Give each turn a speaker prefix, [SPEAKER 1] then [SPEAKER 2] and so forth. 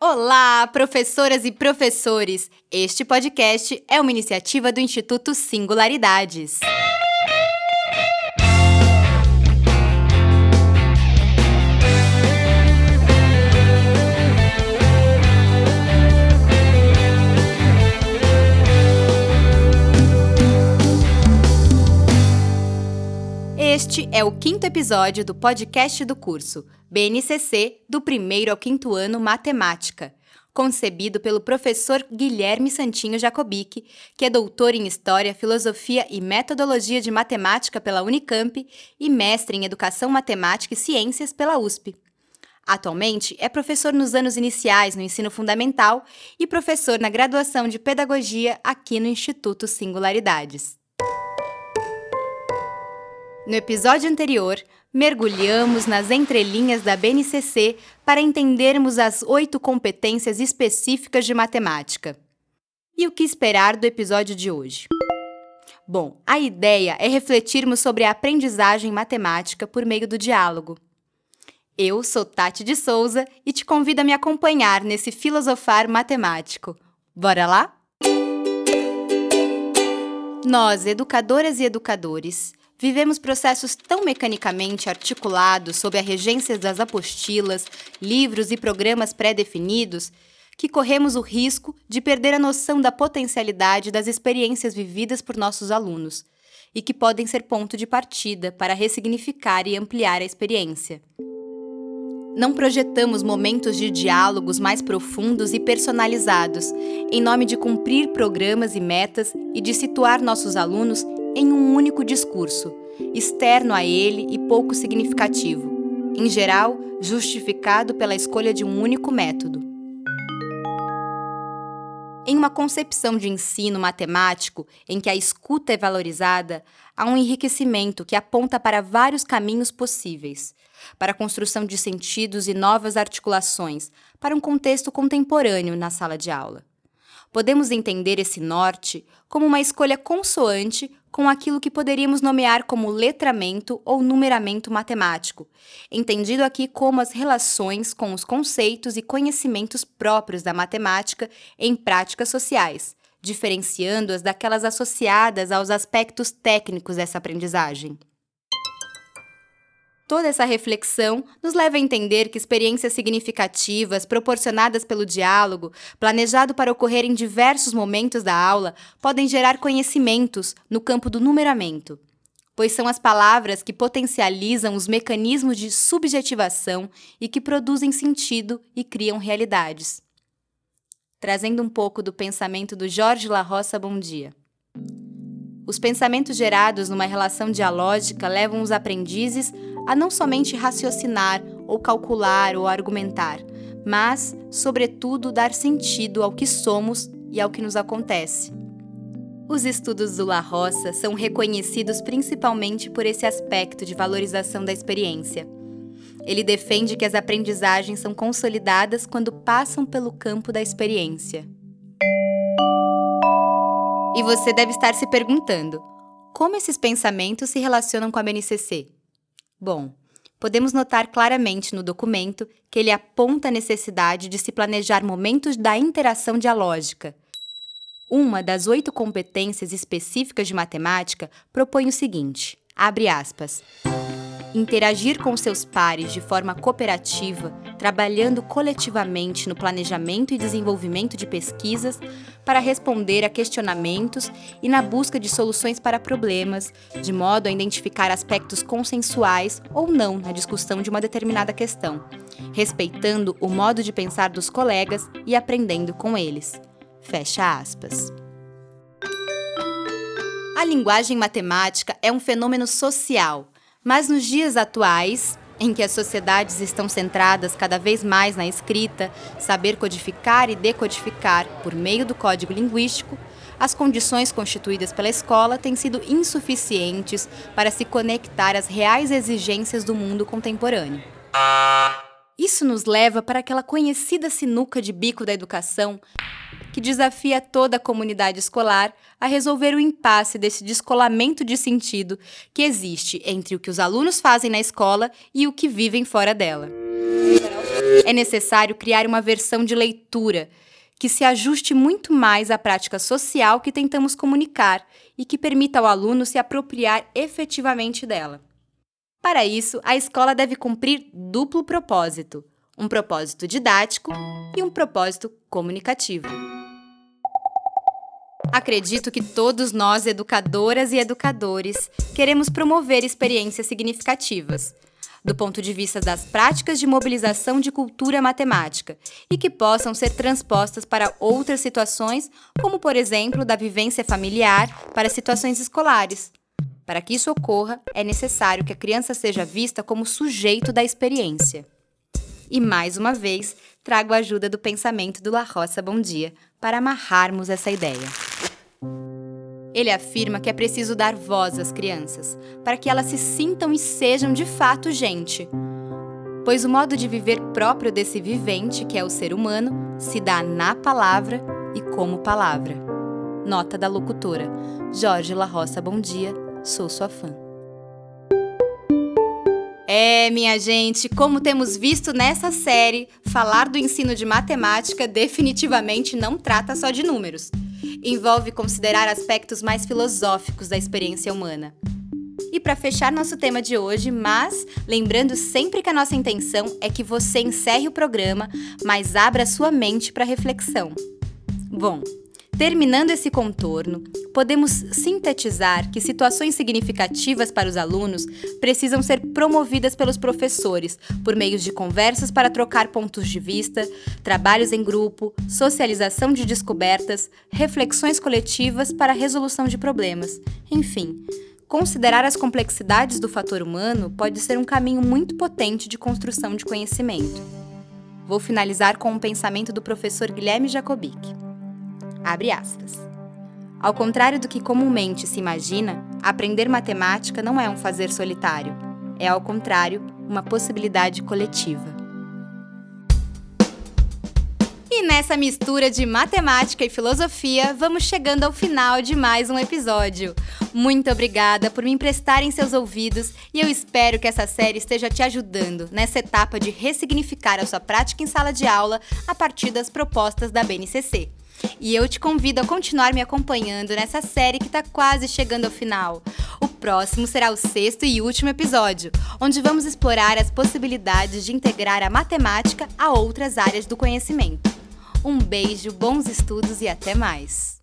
[SPEAKER 1] Olá, professoras e professores! Este podcast é uma iniciativa do Instituto Singularidades. Este é o quinto episódio do podcast do curso BNCC do primeiro ao quinto ano Matemática, concebido pelo professor Guilherme Santinho Jacobic, que é doutor em História, Filosofia e Metodologia de Matemática pela Unicamp e mestre em Educação Matemática e Ciências pela USP. Atualmente é professor nos anos iniciais no ensino fundamental e professor na graduação de Pedagogia aqui no Instituto Singularidades. No episódio anterior, mergulhamos nas entrelinhas da BNCC para entendermos as oito competências específicas de matemática. E o que esperar do episódio de hoje? Bom, a ideia é refletirmos sobre a aprendizagem matemática por meio do diálogo. Eu sou Tati de Souza e te convido a me acompanhar nesse filosofar matemático. Bora lá? Nós, educadoras e educadores, Vivemos processos tão mecanicamente articulados sob a regência das apostilas, livros e programas pré-definidos que corremos o risco de perder a noção da potencialidade das experiências vividas por nossos alunos e que podem ser ponto de partida para ressignificar e ampliar a experiência. Não projetamos momentos de diálogos mais profundos e personalizados, em nome de cumprir programas e metas e de situar nossos alunos em um único discurso, externo a ele e pouco significativo, em geral, justificado pela escolha de um único método. Em uma concepção de ensino matemático em que a escuta é valorizada, há um enriquecimento que aponta para vários caminhos possíveis, para a construção de sentidos e novas articulações, para um contexto contemporâneo na sala de aula. Podemos entender esse norte como uma escolha consoante com aquilo que poderíamos nomear como letramento ou numeramento matemático, entendido aqui como as relações com os conceitos e conhecimentos próprios da matemática em práticas sociais, diferenciando-as daquelas associadas aos aspectos técnicos dessa aprendizagem. Toda essa reflexão nos leva a entender que experiências significativas, proporcionadas pelo diálogo, planejado para ocorrer em diversos momentos da aula, podem gerar conhecimentos no campo do numeramento, pois são as palavras que potencializam os mecanismos de subjetivação e que produzem sentido e criam realidades. Trazendo um pouco do pensamento do Jorge La Roça Bom Dia. Os pensamentos gerados numa relação dialógica levam os aprendizes a não somente raciocinar ou calcular ou argumentar, mas, sobretudo, dar sentido ao que somos e ao que nos acontece. Os estudos do La Roça são reconhecidos principalmente por esse aspecto de valorização da experiência. Ele defende que as aprendizagens são consolidadas quando passam pelo campo da experiência. E você deve estar se perguntando: como esses pensamentos se relacionam com a BNCC? Bom, podemos notar claramente no documento que ele aponta a necessidade de se planejar momentos da interação dialógica. Uma das oito competências específicas de matemática propõe o seguinte: abre aspas interagir com seus pares de forma cooperativa, trabalhando coletivamente no planejamento e desenvolvimento de pesquisas para responder a questionamentos e na busca de soluções para problemas, de modo a identificar aspectos consensuais ou não na discussão de uma determinada questão, respeitando o modo de pensar dos colegas e aprendendo com eles. Fecha aspas. A linguagem matemática é um fenômeno social mas nos dias atuais, em que as sociedades estão centradas cada vez mais na escrita, saber codificar e decodificar por meio do código linguístico, as condições constituídas pela escola têm sido insuficientes para se conectar às reais exigências do mundo contemporâneo. Isso nos leva para aquela conhecida sinuca de bico da educação que desafia toda a comunidade escolar a resolver o impasse desse descolamento de sentido que existe entre o que os alunos fazem na escola e o que vivem fora dela. É necessário criar uma versão de leitura que se ajuste muito mais à prática social que tentamos comunicar e que permita ao aluno se apropriar efetivamente dela. Para isso, a escola deve cumprir duplo propósito: um propósito didático e um propósito comunicativo. Acredito que todos nós, educadoras e educadores, queremos promover experiências significativas, do ponto de vista das práticas de mobilização de cultura matemática, e que possam ser transpostas para outras situações, como, por exemplo, da vivência familiar para situações escolares. Para que isso ocorra, é necessário que a criança seja vista como sujeito da experiência. E mais uma vez, trago a ajuda do pensamento do La Roça Bom Dia para amarrarmos essa ideia. Ele afirma que é preciso dar voz às crianças, para que elas se sintam e sejam de fato gente. Pois o modo de viver próprio desse vivente, que é o ser humano, se dá na palavra e como palavra. Nota da locutora. Jorge La Roça, bom dia, sou sua fã. É, minha gente, como temos visto nessa série, falar do ensino de matemática definitivamente não trata só de números. Envolve considerar aspectos mais filosóficos da experiência humana. E para fechar nosso tema de hoje, mas lembrando sempre que a nossa intenção é que você encerre o programa, mas abra sua mente para reflexão. Bom, Terminando esse contorno, podemos sintetizar que situações significativas para os alunos precisam ser promovidas pelos professores por meio de conversas para trocar pontos de vista, trabalhos em grupo, socialização de descobertas, reflexões coletivas para resolução de problemas. Enfim, considerar as complexidades do fator humano pode ser um caminho muito potente de construção de conhecimento. Vou finalizar com um pensamento do professor Guilherme Jacobic. Abre aspas. Ao contrário do que comumente se imagina, aprender matemática não é um fazer solitário. É, ao contrário, uma possibilidade coletiva. E nessa mistura de matemática e filosofia, vamos chegando ao final de mais um episódio. Muito obrigada por me emprestarem seus ouvidos e eu espero que essa série esteja te ajudando nessa etapa de ressignificar a sua prática em sala de aula a partir das propostas da BNCC. E eu te convido a continuar me acompanhando nessa série que está quase chegando ao final. O próximo será o sexto e último episódio, onde vamos explorar as possibilidades de integrar a matemática a outras áreas do conhecimento. Um beijo, bons estudos e até mais!